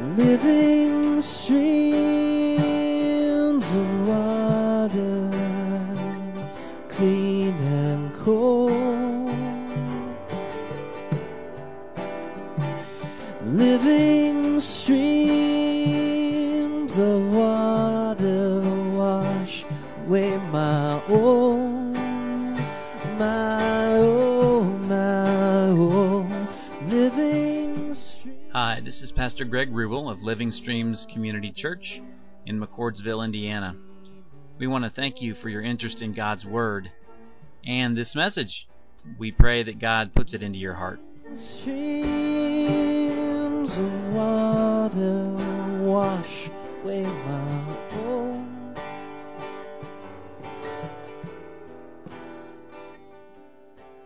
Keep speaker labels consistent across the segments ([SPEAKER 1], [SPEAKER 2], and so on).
[SPEAKER 1] living of Living Streams
[SPEAKER 2] Community Church in McCordsville, Indiana. We want to thank you for your interest in God's Word and this message. We pray that God puts it into your heart.
[SPEAKER 1] Streams of water wash away my own.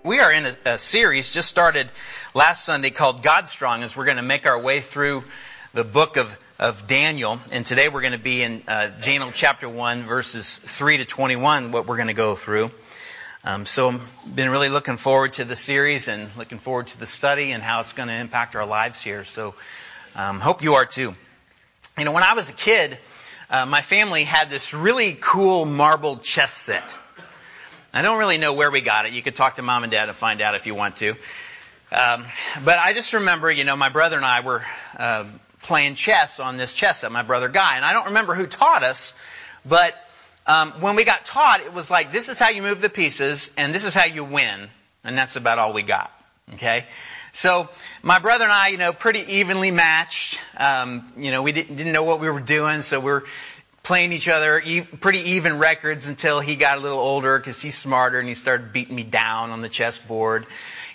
[SPEAKER 3] We are in a, a series just started last Sunday called God Strong as we're going to make our way through the book of, of Daniel. And today we're going to be in uh, Daniel chapter 1 verses 3 to 21, what we're going to go through. Um, so I've been really looking forward to the series and looking forward to the study and how it's going to impact our lives here. So um, hope you are too. You know, when I was a kid, uh, my family had this really cool marble chess set. I don't really know where we got it. You could talk to mom and dad and find out if you want to. Um, but I just remember, you know, my brother and I were uh, playing chess on this chess set, my brother Guy. And I don't remember who taught us, but um, when we got taught, it was like, this is how you move the pieces, and this is how you win. And that's about all we got. Okay? So, my brother and I, you know, pretty evenly matched. Um, you know, we didn't, didn't know what we were doing, so we're playing each other e- pretty even records until he got a little older because he's smarter and he started beating me down on the chessboard,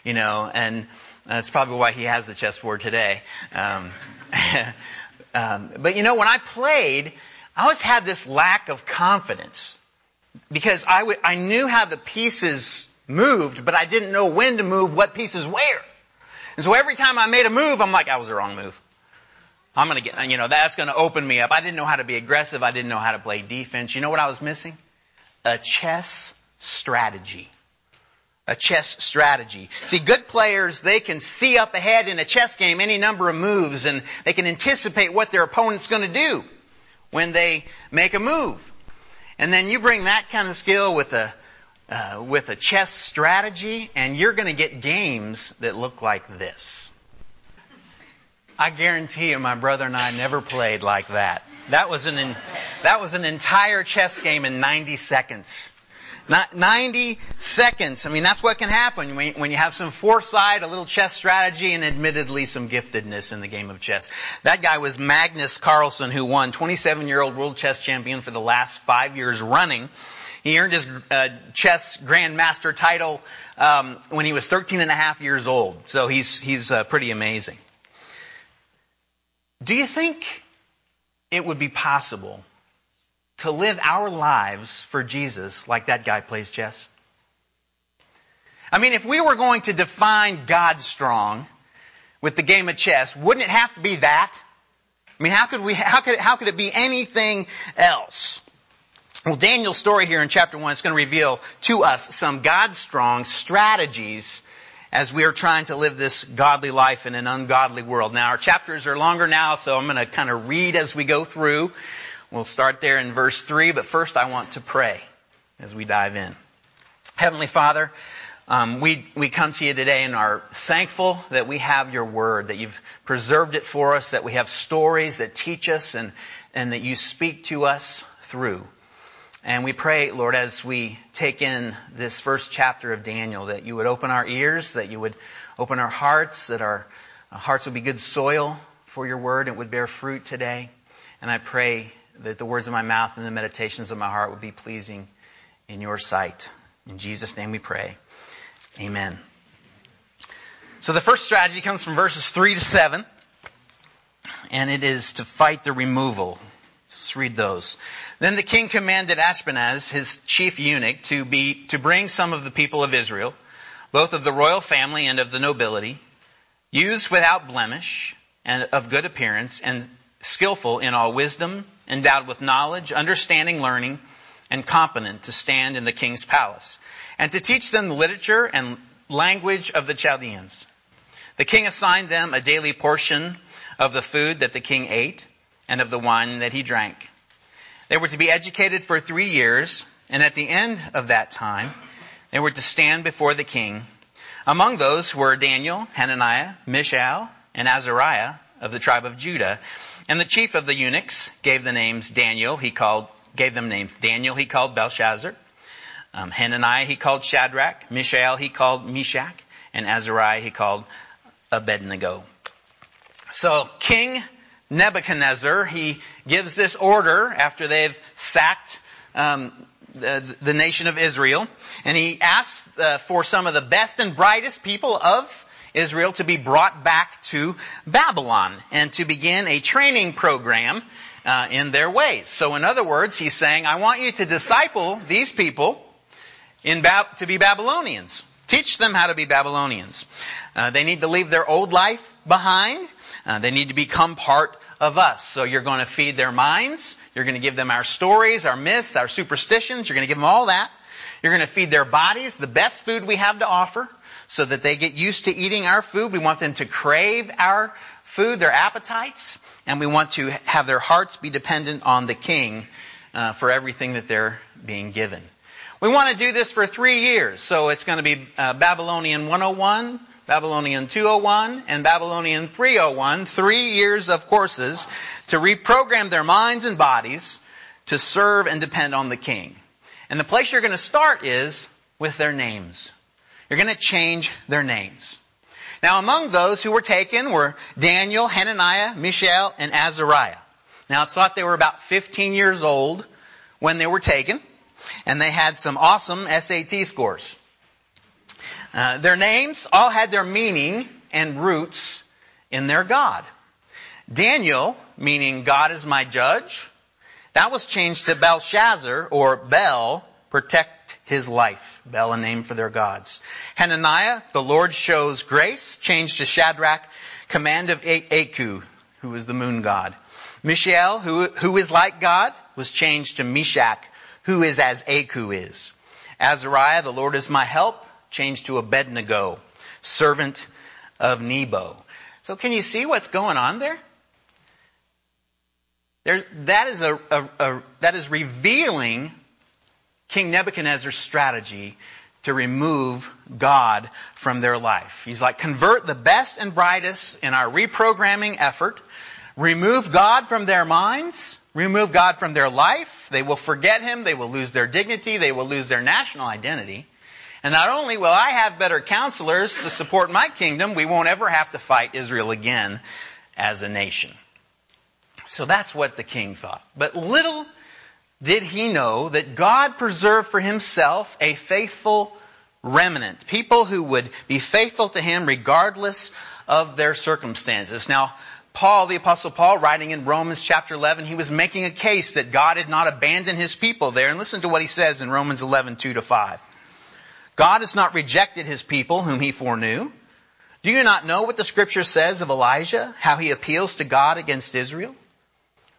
[SPEAKER 3] you know, and that's probably why he has the chessboard today. Um, um, but you know, when I played, I always had this lack of confidence because I, w- I knew how the pieces moved, but I didn't know when to move what pieces where. And so every time I made a move, I'm like, that was the wrong move. I'm gonna get, you know, that's gonna open me up. I didn't know how to be aggressive. I didn't know how to play defense. You know what I was missing? A chess strategy. A chess strategy. See, good players, they can see up ahead in a chess game any number of moves and they can anticipate what their opponent's gonna do when they make a move. And then you bring that kind of skill with a, uh, with a chess strategy and you're gonna get games that look like this. I guarantee you my brother and I never played like that. That was an, in, that was an entire chess game in 90 seconds. Not 90 seconds. I mean, that's what can happen when, you have some foresight, a little chess strategy, and admittedly some giftedness in the game of chess. That guy was Magnus Carlsen, who won 27-year-old world chess champion for the last five years running. He earned his uh, chess grandmaster title um, when he was 13 and a half years old. So he's he's uh, pretty amazing. Do you think it would be possible to live our lives for Jesus like that guy plays chess? I mean, if we were going to define God strong with the game of chess, wouldn't it have to be that? I mean, how could we, how could, how could it be anything else? Well, Daniel's story here in chapter 1 is going to reveal to us some God strong strategies as we are trying to live this godly life in an ungodly world. Now, our chapters are longer now, so I'm going to kind of read as we go through. We'll start there in verse 3, but first I want to pray as we dive in. Heavenly Father, um, we, we come to you today and are thankful that we have your word, that you've preserved it for us, that we have stories that teach us and, and that you speak to us through. And we pray, Lord, as we take in this first chapter of Daniel, that you would open our ears, that you would open our hearts, that our hearts would be good soil for your word and would bear fruit today. And I pray that the words of my mouth and the meditations of my heart would be pleasing in your sight. In Jesus' name we pray. Amen. So the first strategy comes from verses 3 to 7, and it is to fight the removal. Let's read those. Then the king commanded Ashpenaz, his chief eunuch, to be, to bring some of the people of Israel, both of the royal family and of the nobility, used without blemish and of good appearance and skillful in all wisdom, endowed with knowledge, understanding, learning, and competent to stand in the king's palace, and to teach them the literature and language of the Chaldeans. The king assigned them a daily portion of the food that the king ate and of the wine that he drank. They were to be educated for three years, and at the end of that time, they were to stand before the king. Among those were Daniel, Hananiah, Mishael, and Azariah of the tribe of Judah. And the chief of the eunuchs gave the names Daniel, he called, gave them names. Daniel he called Belshazzar. Um, Hananiah he called Shadrach. Mishael he called Meshach. And Azariah he called Abednego. So King Nebuchadnezzar, he gives this order after they've sacked um, the, the, nation of Israel, and he asks uh, for some of the best and brightest people of Israel to be brought back to Babylon and to begin a training program uh, in their ways. So, in other words, he's saying, I want you to disciple these people to be Babylonians. Teach them how to be Babylonians. Uh, they need to leave their old life behind. Uh, they need to become part of us. So you're going to feed their minds. You're going to give them our stories, our myths, our superstitions. You're going to give them all that. You're going to feed their bodies the best food we have to offer so that they get used to eating our food. We want them to crave our food, their appetites, and we want to have their hearts be dependent on the King uh, for everything that they're being given. We want to do this for three years, so it's going to be uh, Babylonian 101, Babylonian 201, and Babylonian 301, three years of courses to reprogram their minds and bodies to serve and depend on the King. And the place you're going to start is with their names. You're going to change their names. Now, among those who were taken were Daniel, Hananiah, Mishael, and Azariah. Now, it's thought they were about 15 years old when they were taken, and they had some awesome SAT scores. Uh, their names all had their meaning and roots in their God. Daniel, meaning God is my judge, that was changed to Belshazzar, or Bel, protect his life. Bel, a name for their gods. Hananiah, the Lord shows grace, changed to Shadrach, command of Aku, who is the moon god. Mishael, who, who is like God, was changed to Meshach, who is as Aku is. Azariah, the Lord is my help, changed to Abednego, servant of Nebo. So can you see what's going on there? There's, that is a, a, a, that is revealing King Nebuchadnezzar's strategy to remove God from their life. He's like, convert the best and brightest in our reprogramming effort, remove God from their minds, remove God from their life. They will forget Him, they will lose their dignity, they will lose their national identity. And not only will I have better counselors to support my kingdom, we won't ever have to fight Israel again as a nation. So that's what the king thought. But little did he know that God preserved for himself a faithful remnant, people who would be faithful to him regardless of their circumstances. Now, Paul, the apostle Paul, writing in Romans chapter 11, he was making a case that God had not abandoned his people there. And listen to what he says in Romans 11, 2 to 5. God has not rejected his people whom he foreknew. Do you not know what the scripture says of Elijah, how he appeals to God against Israel?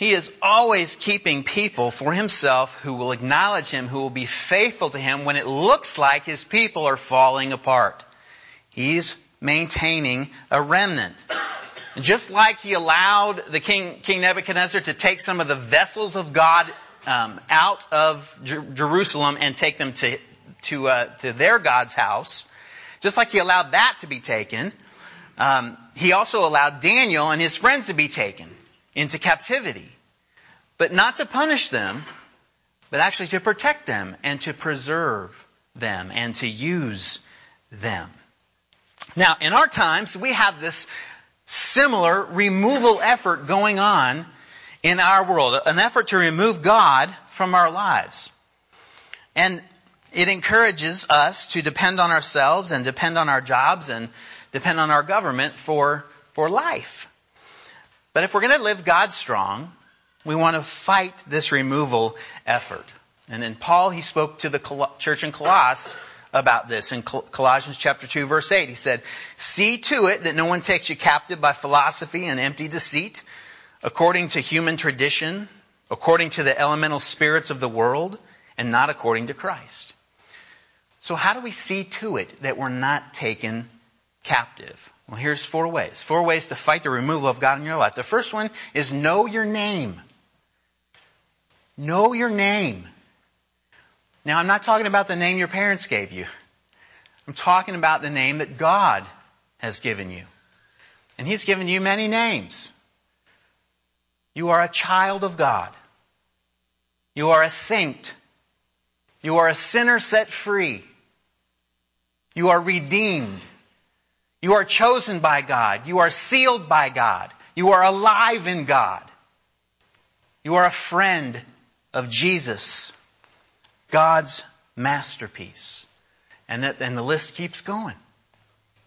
[SPEAKER 3] he is always keeping people for himself who will acknowledge him, who will be faithful to him when it looks like his people are falling apart. He's maintaining a remnant. Just like he allowed the king, King Nebuchadnezzar to take some of the vessels of God um, out of Jer- Jerusalem and take them to to, uh, to their God's house, just like he allowed that to be taken, um, he also allowed Daniel and his friends to be taken into captivity, but not to punish them, but actually to protect them and to preserve them and to use them. Now, in our times, we have this similar removal effort going on in our world, an effort to remove God from our lives. And it encourages us to depend on ourselves and depend on our jobs and depend on our government for, for life. But if we're going to live God strong, we want to fight this removal effort. And in Paul, he spoke to the church in Colossus about this. In Colossians chapter 2 verse 8, he said, See to it that no one takes you captive by philosophy and empty deceit, according to human tradition, according to the elemental spirits of the world, and not according to Christ. So how do we see to it that we're not taken captive? Well, here's four ways. Four ways to fight the removal of God in your life. The first one is know your name. Know your name. Now, I'm not talking about the name your parents gave you. I'm talking about the name that God has given you. And He's given you many names. You are a child of God. You are a saint. You are a sinner set free. You are redeemed. You are chosen by God. You are sealed by God. You are alive in God. You are a friend of Jesus. God's masterpiece. And, that, and the list keeps going.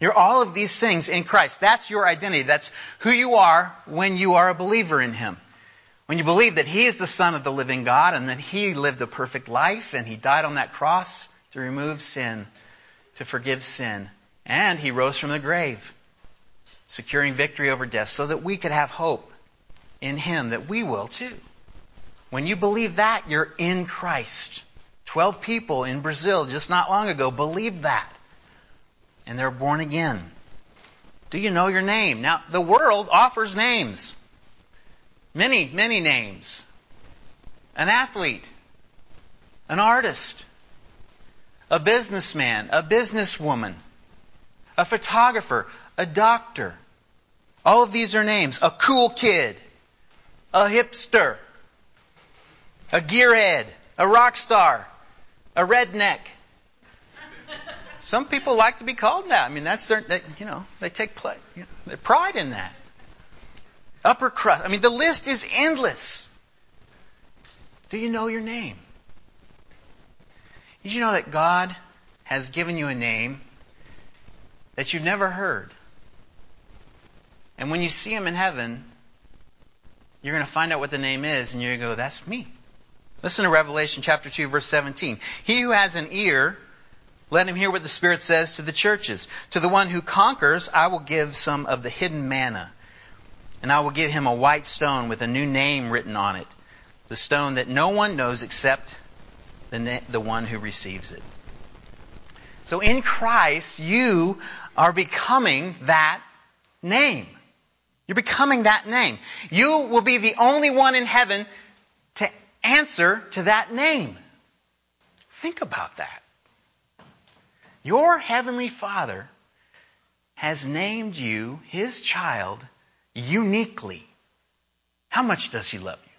[SPEAKER 3] You're all of these things in Christ. That's your identity. That's who you are when you are a believer in Him. When you believe that He is the Son of the living God and that He lived a perfect life and He died on that cross to remove sin, to forgive sin, and He rose from the grave, securing victory over death so that we could have hope in Him, that we will too. When you believe that, you're in Christ. Twelve people in Brazil just not long ago believed that. And they're born again. Do you know your name? Now, the world offers names. Many, many names. An athlete, an artist, a businessman, a businesswoman, a photographer, a doctor. All of these are names. A cool kid, a hipster, a gearhead, a rock star, a redneck. Some people like to be called that. I mean, that's their, they, you know, they take play, you know, their pride in that. Upper crust. I mean, the list is endless. Do you know your name? Did you know that God has given you a name that you've never heard? And when you see Him in heaven, you're going to find out what the name is, and you're going to go, that's me. Listen to Revelation chapter 2 verse 17. He who has an ear, let him hear what the Spirit says to the churches. To the one who conquers, I will give some of the hidden manna. And I will give him a white stone with a new name written on it. The stone that no one knows except the, na- the one who receives it. So in Christ, you are becoming that name. You're becoming that name. You will be the only one in heaven to answer to that name. Think about that. Your heavenly Father has named you his child uniquely. How much does he love you?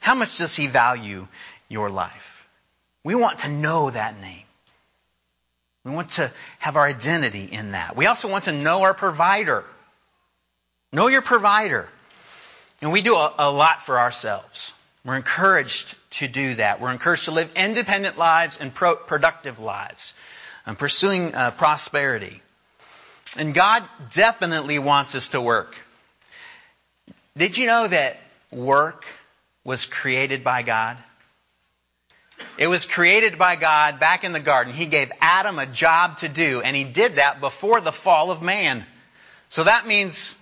[SPEAKER 3] How much does he value your life? We want to know that name. We want to have our identity in that. We also want to know our provider. Know your provider. And we do a, a lot for ourselves. We're encouraged to do that. We're encouraged to live independent lives and pro- productive lives, and pursuing uh, prosperity. And God definitely wants us to work. Did you know that work was created by God? It was created by God back in the garden. He gave Adam a job to do, and he did that before the fall of man. So that means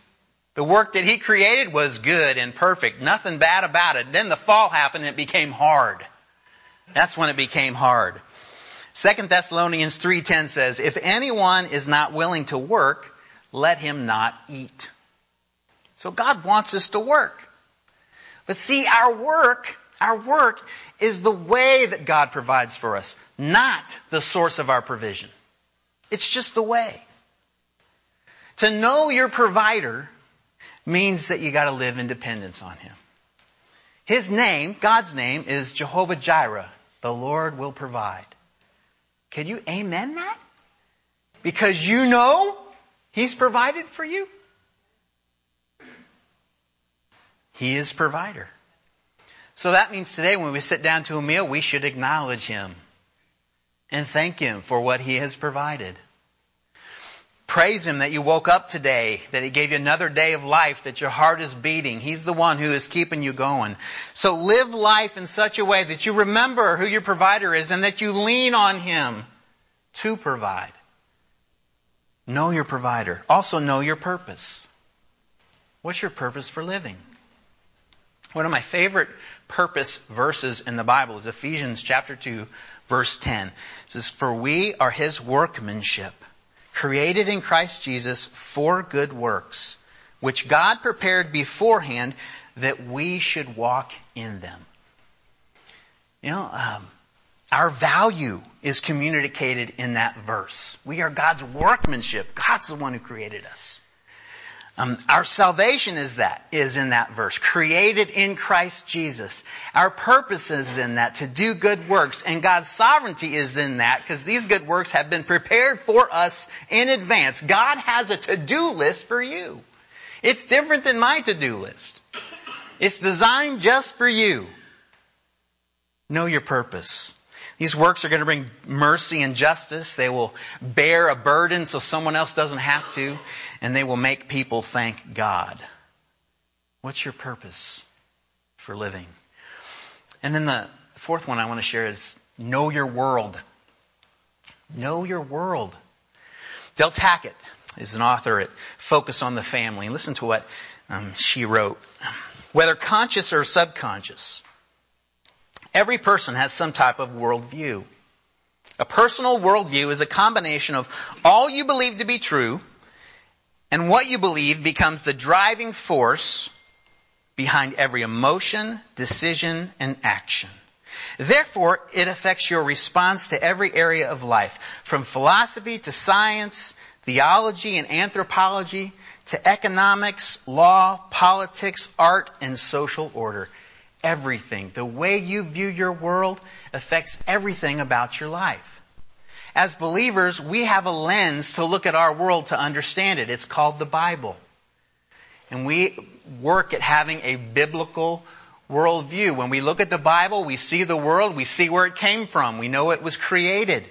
[SPEAKER 3] the work that he created was good and perfect, nothing bad about it. Then the fall happened and it became hard. That's when it became hard. 2 Thessalonians 3:10 says, "If anyone is not willing to work, let him not eat." So God wants us to work. But see, our work, our work is the way that God provides for us, not the source of our provision. It's just the way. To know your provider means that you got to live in dependence on Him. His name, God's name, is Jehovah Jireh. The Lord will provide. Can you amen that? Because you know He's provided for you? He is provider. So that means today when we sit down to a meal, we should acknowledge Him and thank Him for what He has provided. Praise Him that you woke up today, that He gave you another day of life, that your heart is beating. He's the one who is keeping you going. So live life in such a way that you remember who your provider is and that you lean on Him to provide. Know your provider. Also know your purpose. What's your purpose for living? One of my favorite purpose verses in the Bible is Ephesians chapter 2 verse 10. It says, For we are His workmanship created in Christ Jesus for good works, which God prepared beforehand that we should walk in them. You know, um, our value is communicated in that verse. We are God's workmanship. God's the one who created us. Um, our salvation is that is in that verse, created in Christ Jesus. Our purpose is in that to do good works, and God's sovereignty is in that because these good works have been prepared for us in advance. God has a to-do list for you. It's different than my to-do list. It's designed just for you. Know your purpose. These works are going to bring mercy and justice. They will bear a burden so someone else doesn't have to. And they will make people thank God. What's your purpose for living? And then the fourth one I want to share is know your world. Know your world. Del Tackett is an author at Focus on the Family. Listen to what um, she wrote. Whether conscious or subconscious, Every person has some type of worldview. A personal worldview is a combination of all you believe to be true and what you believe becomes the driving force behind every emotion, decision, and action. Therefore, it affects your response to every area of life, from philosophy to science, theology and anthropology, to economics, law, politics, art, and social order everything. The way you view your world affects everything about your life. As believers, we have a lens to look at our world to understand it. It's called the Bible. And we work at having a biblical worldview. When we look at the Bible, we see the world, we see where it came from, we know it was created.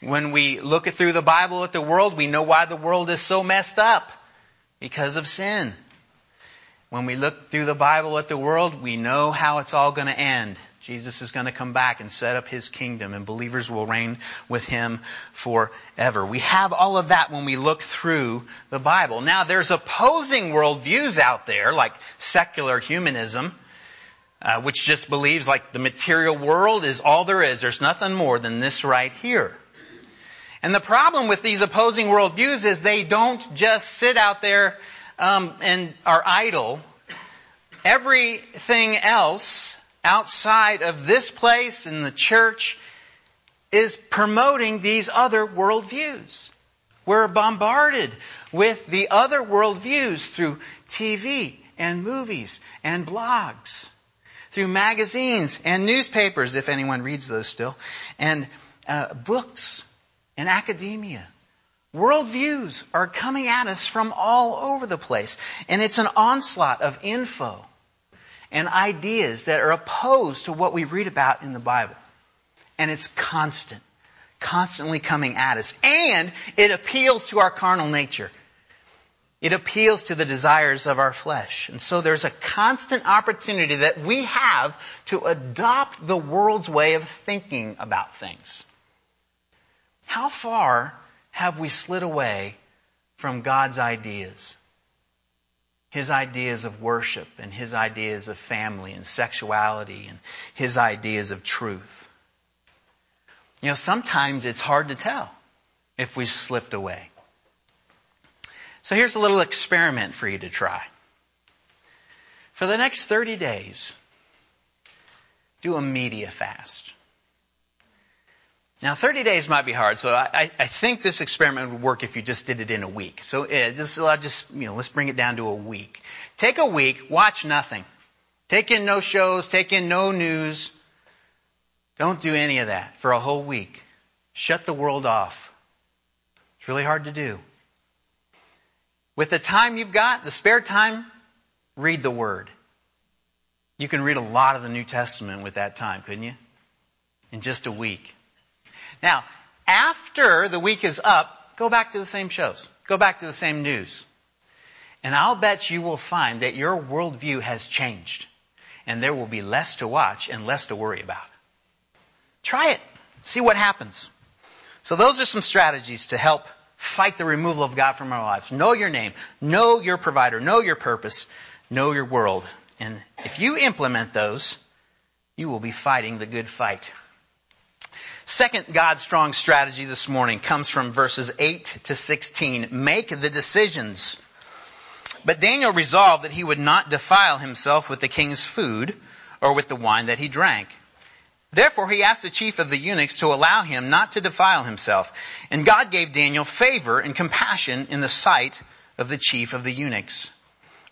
[SPEAKER 3] When we look through the Bible at the world, we know why the world is so messed up. Because of sin. When we look through the Bible at the world, we know how it's all going to end. Jesus is going to come back and set up his kingdom, and believers will reign with him forever. We have all of that when we look through the Bible. Now, there's opposing worldviews out there, like secular humanism, uh, which just believes like the material world is all there is. There's nothing more than this right here. And the problem with these opposing worldviews is they don't just sit out there um, and are idle, everything else outside of this place in the church is promoting these other worldviews. We're bombarded with the other worldviews through TV and movies and blogs, through magazines and newspapers, if anyone reads those still, and uh, books and academia. Worldviews are coming at us from all over the place. And it's an onslaught of info and ideas that are opposed to what we read about in the Bible. And it's constant, constantly coming at us. And it appeals to our carnal nature. It appeals to the desires of our flesh. And so there's a constant opportunity that we have to adopt the world's way of thinking about things. How far have we slid away from God's ideas? His ideas of worship and His ideas of family and sexuality and His ideas of truth. You know, sometimes it's hard to tell if we slipped away. So here's a little experiment for you to try. For the next 30 days, do a media fast. Now, 30 days might be hard, so I, I think this experiment would work if you just did it in a week. So, uh, just, I'll just, you know, let's bring it down to a week. Take a week, watch nothing. Take in no shows, take in no news. Don't do any of that for a whole week. Shut the world off. It's really hard to do. With the time you've got, the spare time, read the Word. You can read a lot of the New Testament with that time, couldn't you? In just a week. Now, after the week is up, go back to the same shows. Go back to the same news. And I'll bet you will find that your worldview has changed. And there will be less to watch and less to worry about. Try it. See what happens. So those are some strategies to help fight the removal of God from our lives. Know your name. Know your provider. Know your purpose. Know your world. And if you implement those, you will be fighting the good fight. Second God strong strategy this morning comes from verses 8 to 16. Make the decisions. But Daniel resolved that he would not defile himself with the king's food or with the wine that he drank. Therefore he asked the chief of the eunuchs to allow him not to defile himself. And God gave Daniel favor and compassion in the sight of the chief of the eunuchs.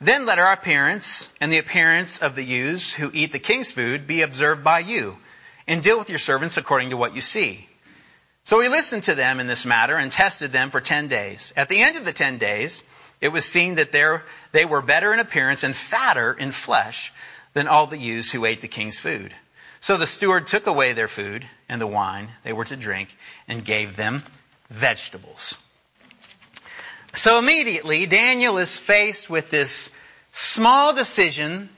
[SPEAKER 3] Then let our appearance and the appearance of the youths who eat the king's food be observed by you, and deal with your servants according to what you see. So he listened to them in this matter and tested them for ten days. At the end of the ten days, it was seen that they were better in appearance and fatter in flesh than all the youths who ate the king's food. So the steward took away their food and the wine they were to drink and gave them vegetables. So immediately, Daniel is faced with this small decision,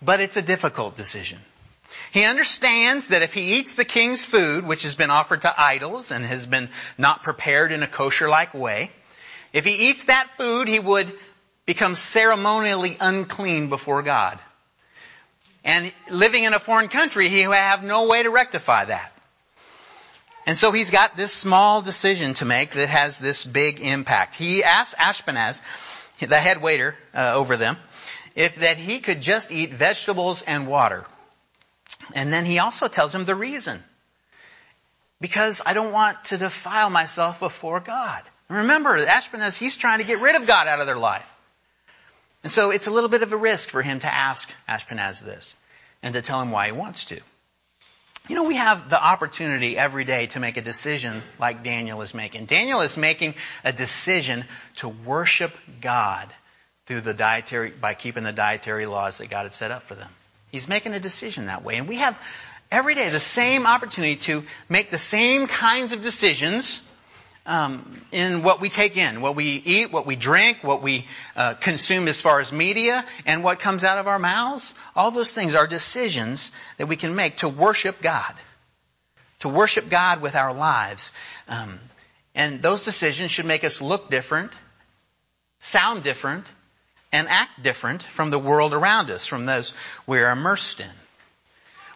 [SPEAKER 3] but it's a difficult decision. He understands that if he eats the king's food, which has been offered to idols and has been not prepared in a kosher-like way, if he eats that food, he would become ceremonially unclean before God. And living in a foreign country, he would have no way to rectify that. And so he's got this small decision to make that has this big impact. He asks Ashpenaz, the head waiter uh, over them, if that he could just eat vegetables and water. And then he also tells him the reason. Because I don't want to defile myself before God. Remember, Ashpenaz, he's trying to get rid of God out of their life. And so it's a little bit of a risk for him to ask Ashpenaz this and to tell him why he wants to. You know, we have the opportunity every day to make a decision like Daniel is making. Daniel is making a decision to worship God through the dietary, by keeping the dietary laws that God had set up for them. He's making a decision that way. And we have every day the same opportunity to make the same kinds of decisions um, in what we take in, what we eat, what we drink, what we uh, consume as far as media, and what comes out of our mouths. All those things are decisions that we can make to worship God, to worship God with our lives. Um, and those decisions should make us look different, sound different, and act different from the world around us, from those we're immersed in.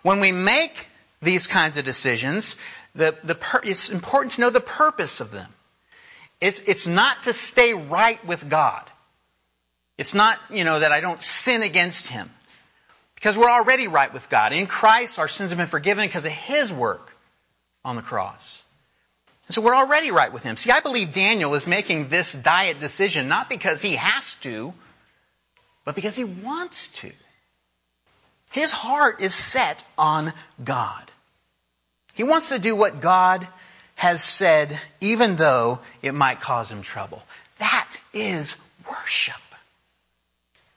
[SPEAKER 3] When we make these kinds of decisions, the, the it's important to know the purpose of them. It's, it's not to stay right with God. It's not, you know, that I don't sin against Him. Because we're already right with God. In Christ, our sins have been forgiven because of His work on the cross. And so we're already right with Him. See, I believe Daniel is making this diet decision not because he has to, but because he wants to. His heart is set on God. He wants to do what God has said, even though it might cause him trouble. That is worship.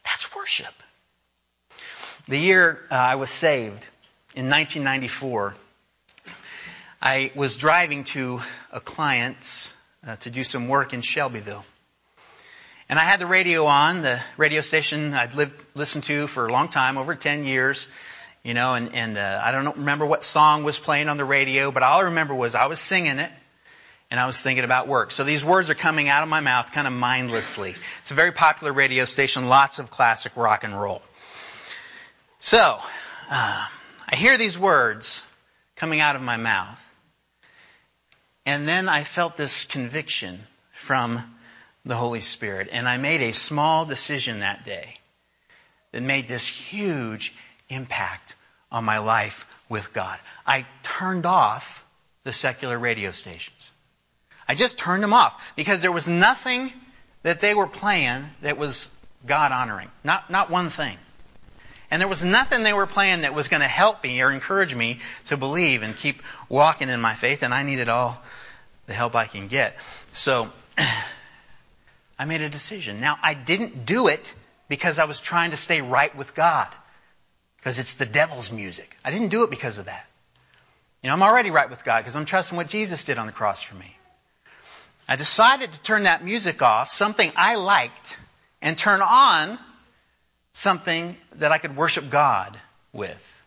[SPEAKER 3] That's worship. The year uh, I was saved, in 1994, I was driving to a client's uh, to do some work in Shelbyville. And I had the radio on, the radio station I'd lived, listened to for a long time, over 10 years you know, and, and uh, I don't remember what song was playing on the radio, but all I remember was I was singing it and I was thinking about work. So these words are coming out of my mouth kind of mindlessly. It's a very popular radio station, lots of classic rock and roll. So, uh, I hear these words coming out of my mouth. And then I felt this conviction from the Holy Spirit. And I made a small decision that day that made this huge impact on my life with God. I turned off the secular radio stations. I just turned them off because there was nothing that they were playing that was God honoring. Not, not one thing. And there was nothing they were playing that was going to help me or encourage me to believe and keep walking in my faith, and I needed all the help I can get. So, I made a decision. Now, I didn't do it because I was trying to stay right with God, because it's the devil's music. I didn't do it because of that. You know, I'm already right with God because I'm trusting what Jesus did on the cross for me. I decided to turn that music off, something I liked, and turn on something that I could worship God with.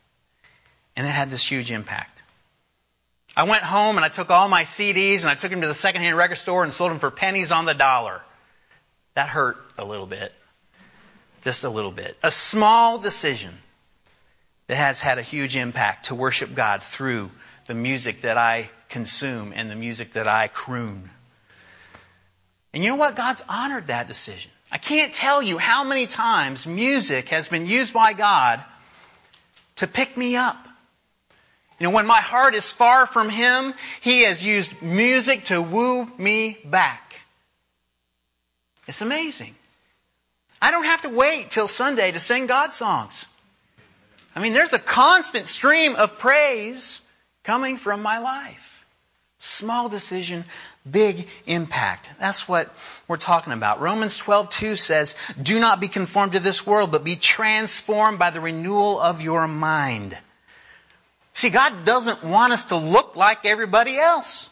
[SPEAKER 3] And it had this huge impact. I went home and I took all my CDs and I took them to the secondhand record store and sold them for pennies on the dollar. That hurt a little bit. Just a little bit. A small decision that has had a huge impact to worship God through the music that I consume and the music that I croon. And you know what? God's honored that decision. I can't tell you how many times music has been used by God to pick me up. You know, when my heart is far from Him, He has used music to woo me back. It's amazing. I don't have to wait till Sunday to sing God songs. I mean, there's a constant stream of praise coming from my life. Small decision, big impact. That's what we're talking about. Romans 12:2 says, "Do not be conformed to this world, but be transformed by the renewal of your mind." See, God doesn't want us to look like everybody else.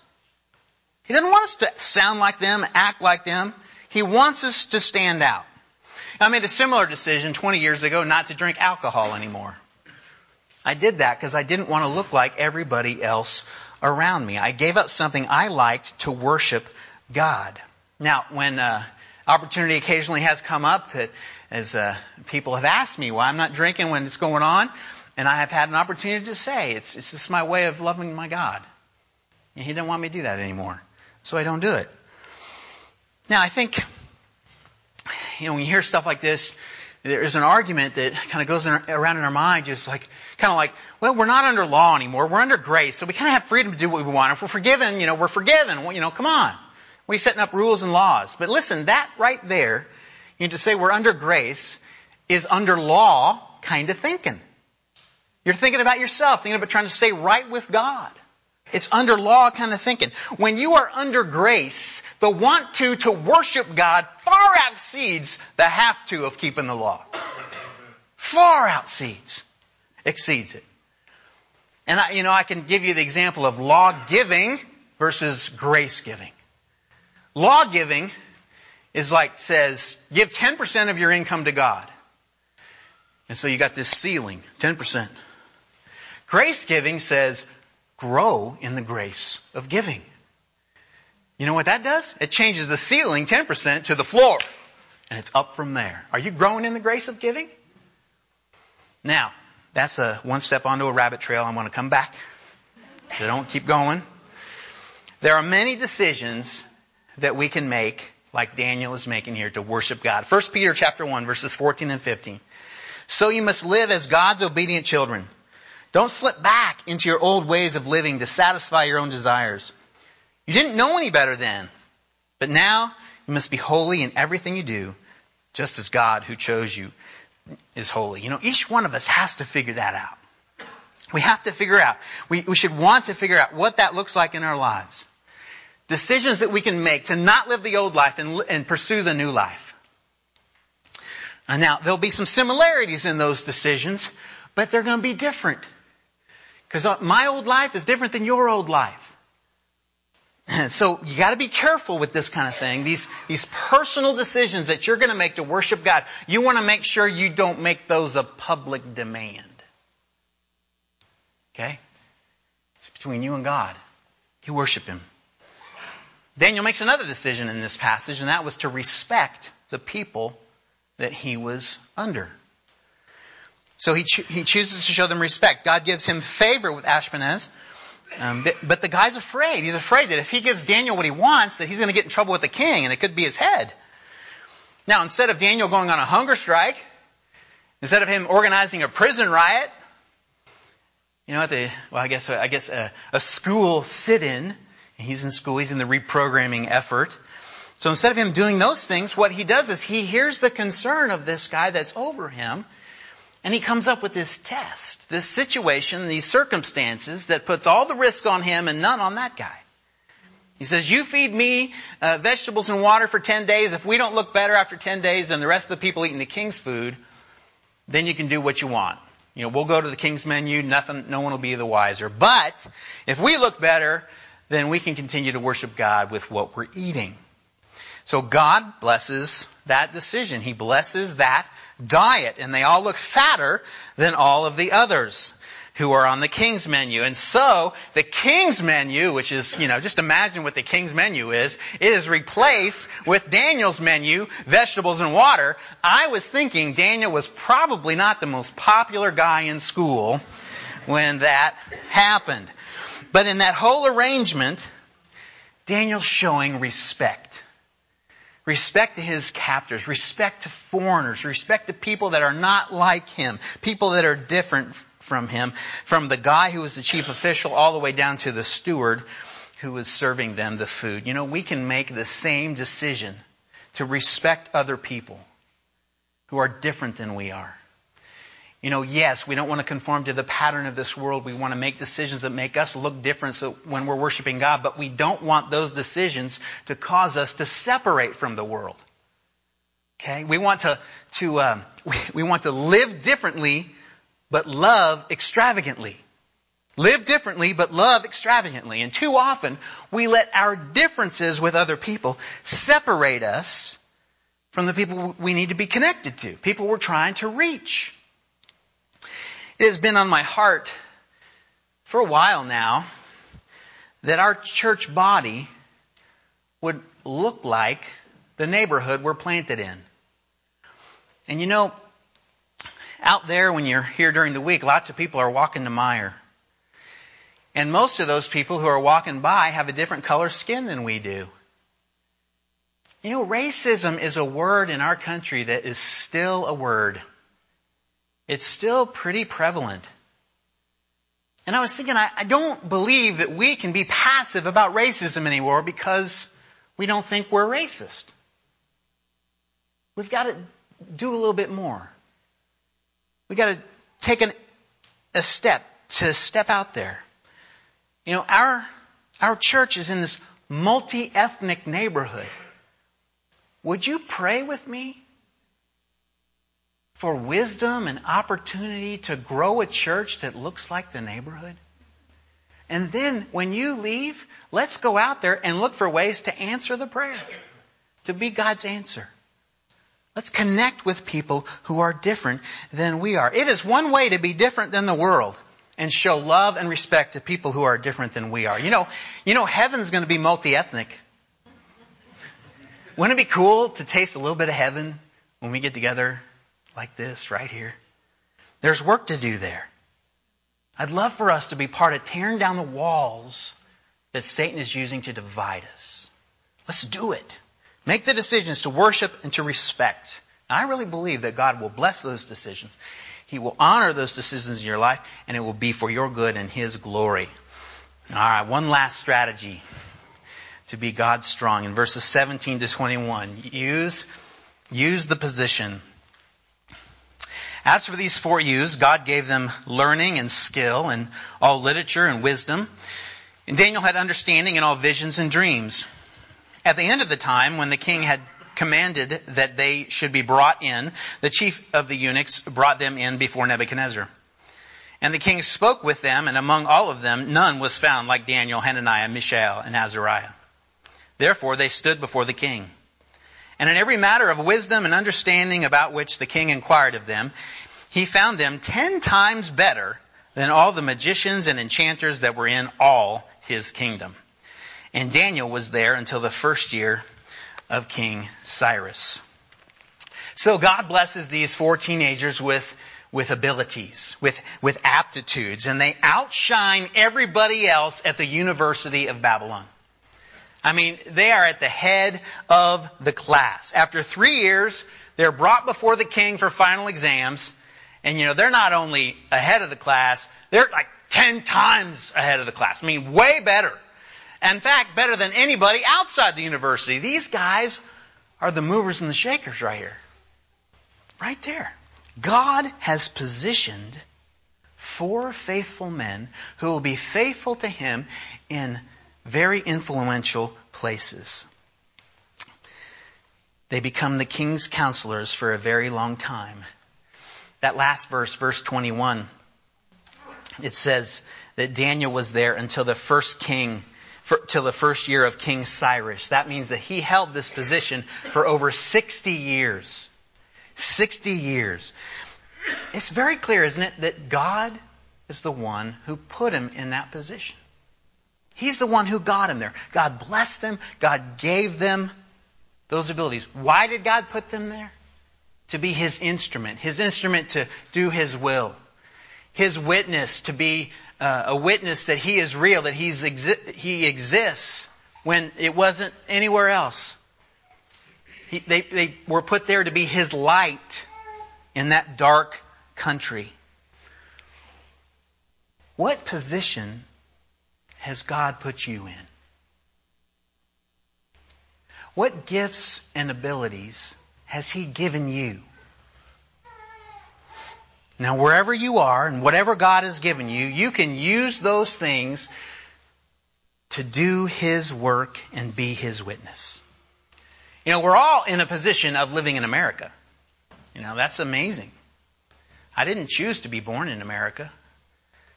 [SPEAKER 3] He doesn't want us to sound like them, act like them. He wants us to stand out. I made a similar decision 20 years ago not to drink alcohol anymore. I did that because I didn't want to look like everybody else around me. I gave up something I liked to worship God. Now, when uh, opportunity occasionally has come up that as uh, people have asked me why I'm not drinking when it's going on, and I have had an opportunity to say it's it's just my way of loving my God. And He didn't want me to do that anymore, so I don't do it. Now, I think you know when you hear stuff like this, there's an argument that kind of goes in, around in our mind, just like kind of like, well, we're not under law anymore. We're under grace, so we kind of have freedom to do what we want. If we're forgiven, you know, we're forgiven. Well, you know, come on. We're setting up rules and laws. But listen, that right there, you know, to say we're under grace is under law kind of thinking. You're thinking about yourself, thinking about trying to stay right with God. It's under law kind of thinking. When you are under grace, the want to to worship God far exceeds the have to of keeping the law. Far exceeds, exceeds it. And I, you know, I can give you the example of law giving versus grace giving. Law giving is like says, give 10% of your income to God. And so you got this ceiling, 10%. Grace giving says, grow in the grace of giving. You know what that does? It changes the ceiling 10% to the floor. And it's up from there. Are you growing in the grace of giving? Now, that's a one step onto a rabbit trail. I'm going to come back. So don't keep going. There are many decisions that we can make, like Daniel is making here, to worship God. 1 Peter chapter 1, verses 14 and 15. So you must live as God's obedient children. Don't slip back into your old ways of living to satisfy your own desires. You didn't know any better then, but now you must be holy in everything you do, just as God who chose you is holy. You know, each one of us has to figure that out. We have to figure out. We, we should want to figure out what that looks like in our lives. Decisions that we can make to not live the old life and, and pursue the new life. And now, there'll be some similarities in those decisions, but they're going to be different. Because my old life is different than your old life. So you got to be careful with this kind of thing. These these personal decisions that you're going to make to worship God, you want to make sure you don't make those a public demand. Okay? It's between you and God. You worship Him. Daniel makes another decision in this passage, and that was to respect the people that he was under. So he, cho- he chooses to show them respect. God gives him favor with Ashpenaz. Um, but, the guy's afraid. He's afraid that if he gives Daniel what he wants, that he's going to get in trouble with the king, and it could be his head. Now, instead of Daniel going on a hunger strike, instead of him organizing a prison riot, you know, at the well, I guess I guess a, a school sit-in. He's in school. He's in the reprogramming effort. So instead of him doing those things, what he does is he hears the concern of this guy that's over him, and he comes up with this test, this situation, these circumstances that puts all the risk on him and none on that guy. He says, you feed me uh, vegetables and water for 10 days. If we don't look better after 10 days than the rest of the people eating the king's food, then you can do what you want. You know, we'll go to the king's menu, nothing, no one will be the wiser. But if we look better, then we can continue to worship God with what we're eating. So God blesses that decision. He blesses that diet, and they all look fatter than all of the others who are on the king's menu. And so, the king's menu, which is, you know, just imagine what the king's menu is, is replaced with Daniel's menu, vegetables and water. I was thinking Daniel was probably not the most popular guy in school when that happened. But in that whole arrangement, Daniel's showing respect. Respect to his captors, respect to foreigners, respect to people that are not like him, people that are different from him, from the guy who was the chief official all the way down to the steward who was serving them the food. You know, we can make the same decision to respect other people who are different than we are. You know, yes, we don't want to conform to the pattern of this world. We want to make decisions that make us look different so when we're worshiping God, but we don't want those decisions to cause us to separate from the world. Okay? We want to, to um, we, we want to live differently but love extravagantly. Live differently, but love extravagantly. And too often, we let our differences with other people separate us from the people we need to be connected to, people we're trying to reach. It has been on my heart for a while now that our church body would look like the neighborhood we're planted in. And you know, out there, when you're here during the week, lots of people are walking to Meijer. And most of those people who are walking by have a different color skin than we do. You know, racism is a word in our country that is still a word. It's still pretty prevalent. And I was thinking, I, I, don't believe that we can be passive about racism anymore because we don't think we're racist. We've got to do a little bit more. We've got to take an, a step to step out there. You know, our, our church is in this multi-ethnic neighborhood. Would you pray with me for wisdom and opportunity to grow a church that looks like the neighborhood? And then when you leave, let's go out there and look for ways to answer the prayer, to be God's answer. Let's connect with people who are different than we are. It is one way to be different than the world and show love and respect to people who are different than we are. You know, you know heaven's going to be multi-ethnic. Wouldn't it be cool to taste a little bit of heaven when we get together like this right here? There's work to do there. I'd love for us to be part of tearing down the walls that Satan is using to divide us. Let's do it. Make the decisions to worship and to respect. And I really believe that God will bless those decisions. He will honor those decisions in your life, and it will be for your good and His glory. All right, one last strategy to be God strong. In verses 17 to 21, use, use the position. As for these four youths, God gave them learning and skill and all literature and wisdom. And Daniel had understanding in all visions and dreams. At the end of the time, when the king had commanded that they should be brought in, the chief of the eunuchs brought them in before Nebuchadnezzar. And the king spoke with them, and among all of them, none was found like Daniel, Hananiah, Mishael, and Azariah. Therefore, they stood before the king. And in every matter of wisdom and understanding about which the king inquired of them, he found them ten times better than all the magicians and enchanters that were in all his kingdom. And Daniel was there until the first year of King Cyrus. So God blesses these four teenagers with, with abilities, with, with aptitudes, and they outshine everybody else at the University of Babylon. I mean, they are at the head of the class. After three years, they're brought before the king for final exams, and you know, they're not only ahead of the class, they're like ten times ahead of the class. I mean, way better In fact, better than anybody outside the university. These guys are the movers and the shakers right here. Right there. God has positioned four faithful men who will be faithful to Him in very influential places. They become the king's counselors for a very long time. That last verse, verse 21, it says that Daniel was there until the first king, for, till the first year of King Cyrus. That means that he held this position for over 60 years. 60 years. It's very clear, isn't it, that God is the one who put him in that position. He's the one who got him there. God blessed them. God gave them those abilities. Why did God put them there? To be His instrument. His instrument to do His will. His witness to be uh, a witness that He is real, that he's exi- He exists when it wasn't anywhere else. He, they, they were put there to be His light in that dark country. What position has God put you in? What gifts and abilities has He given you? Now, wherever you are and whatever God has given you, you can use those things to do His work and be His witness. You know, we're all in a position of living in America. You know, that's amazing. I didn't choose to be born in America.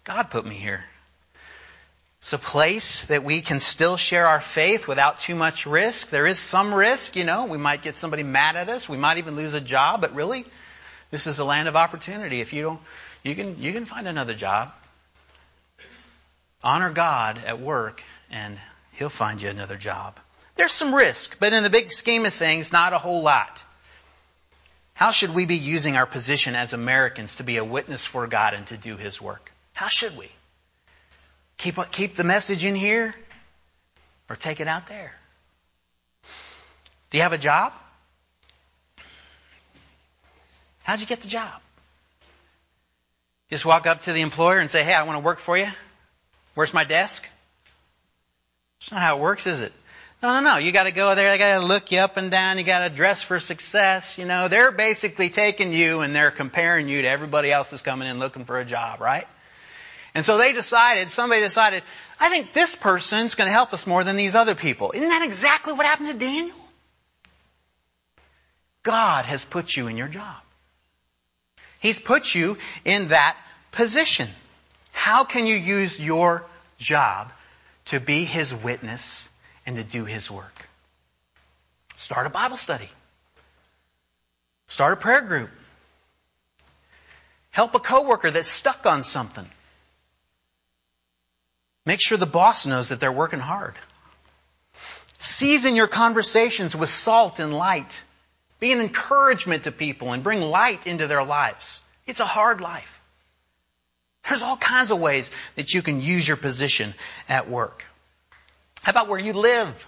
[SPEAKER 3] God put me here. It's a place that we can still share our faith without too much risk. There is some risk, you know. We might get somebody mad at us. We might even lose a job, but really, this is a land of opportunity. If you don't, you can, you can find another job. Honor God at work and He'll find you another job. There's some risk, but in the big scheme of things, not a whole lot. How should we be using our position as Americans to be a witness for God and to do His work? How should we? Keep, keep the message in here or take it out there? Do you have a job? How'd you get the job? Just walk up to the employer and say, hey, I want to work for you. Where's my desk? That's not how it works, is it? No, no, no. You got to go there. They got to look you up and down. You got to dress for success. You know, they're basically taking you and they're comparing you to everybody else that's coming in looking for a job, right? And so they decided, somebody decided, I think this person's going to help us more than these other people. Isn't that exactly what happened to Daniel? God has put you in your job. He's put you in that position. How can you use your job to be His witness and to do His work? Start a Bible study. Start a prayer group. Help a coworker that's stuck on something. Make sure the boss knows that they're working hard. Season your conversations with salt and light. Be an encouragement to people and bring light into their lives. It's a hard life. There's all kinds of ways that you can use your position at work. How about where you live?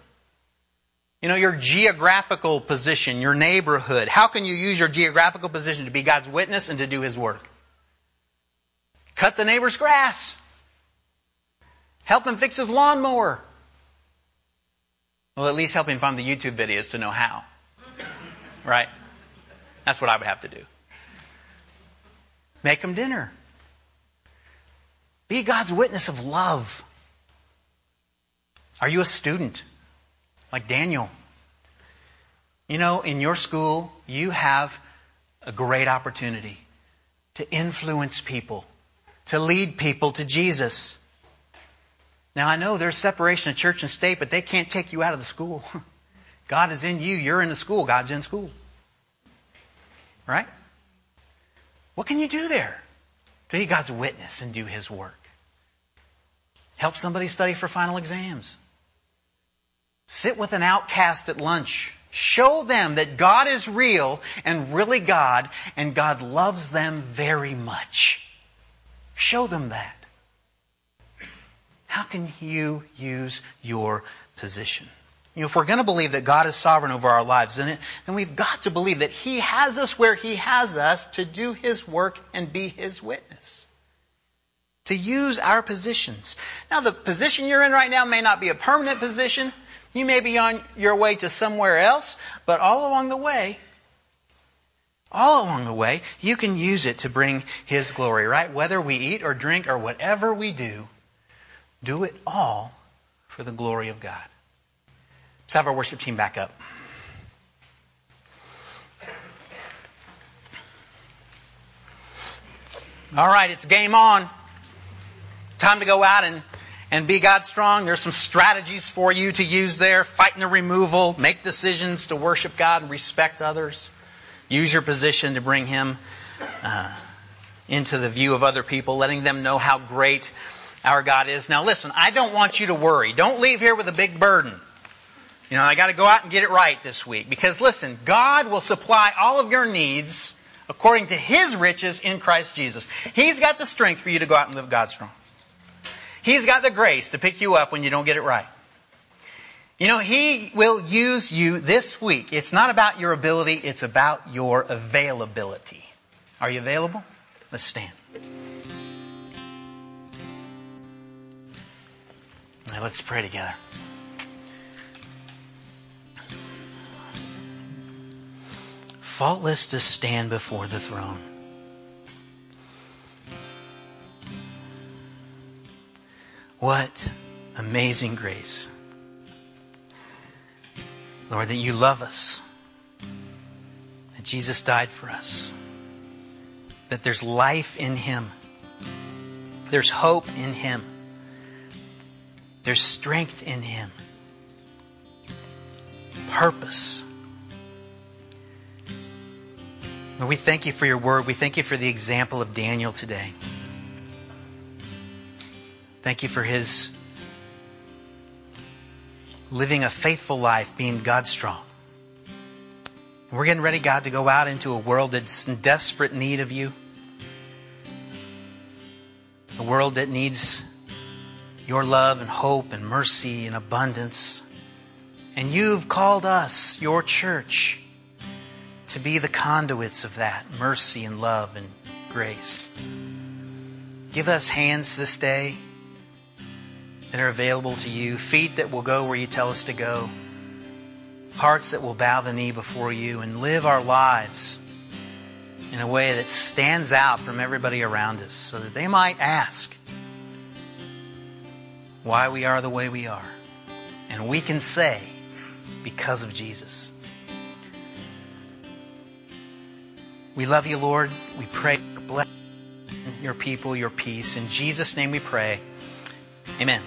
[SPEAKER 3] You know, your geographical position, your neighborhood. How can you use your geographical position to be God's witness and to do His work? Cut the neighbor's grass. Help him fix his lawnmower. Well, at least help him find the YouTube videos to know how. Right? That's what I would have to do. Make him dinner. Be God's witness of love. Are you a student? Like Daniel. You know, in your school, you have a great opportunity to influence people, to lead people to Jesus. Now I know there's separation of church and state, but they can't take you out of the school. God is in you, you're in the school, God's in school. Right? What can you do there? To be God's witness and do His work. Help somebody study for final exams. Sit with an outcast at lunch. Show them that God is real and really God, and God loves them very much. Show them that. How can you use your position? You know, if we're going to believe that God is sovereign over our lives, then, it, then we've got to believe that He has us where He has us to do His work and be His witness. to use our positions. Now, the position you're in right now may not be a permanent position. You may be on your way to somewhere else, but all along the way, all along the way, you can use it to bring His glory, right? Whether we eat or drink or whatever we do, do it all for the glory of God. Let's have our worship team back up. All right, it's game on. Time to go out and, and be God strong. There's some strategies for you to use there. Fight in the removal, make decisions to worship God and respect others. Use your position to bring Him uh, into the view of other people, letting them know how great our God is. Now listen, I don't want you to worry. Don't leave here with a big burden. You know, I got to go out and get it right this week. Because listen, God will supply all of your needs according to his riches in Christ Jesus. He's got the strength for you to go out and live God strong. He's got the grace to pick you up when you don't get it right. You know, he will use you this week. It's not about your ability, it's about your availability. Are you available? Let's stand. Let's pray together. faultless to stand before the throne. What amazing grace. Lord, that you love us, that Jesus died for us, that there's life in Him, there's hope in Him, there's strength in Him, purpose Lord, we thank you for your word. We thank you for the example of Daniel today. Thank you for his living a faithful life, being God strong. We're getting ready, God, to go out into a world that's in desperate need of you. A world that needs your love and hope and mercy and abundance. And you've called us, your church, to be the conduits of that mercy and love and grace. Give us hands this day that are available to you, feet that will go where you tell us to go, hearts that will bow the knee before you and live our lives in a way that stands out from everybody around us so that they might ask why we are the way we are. And we can say, because of Jesus. We love you, Lord. We pray your bless your people, your peace. In Jesus' name we pray. Amen.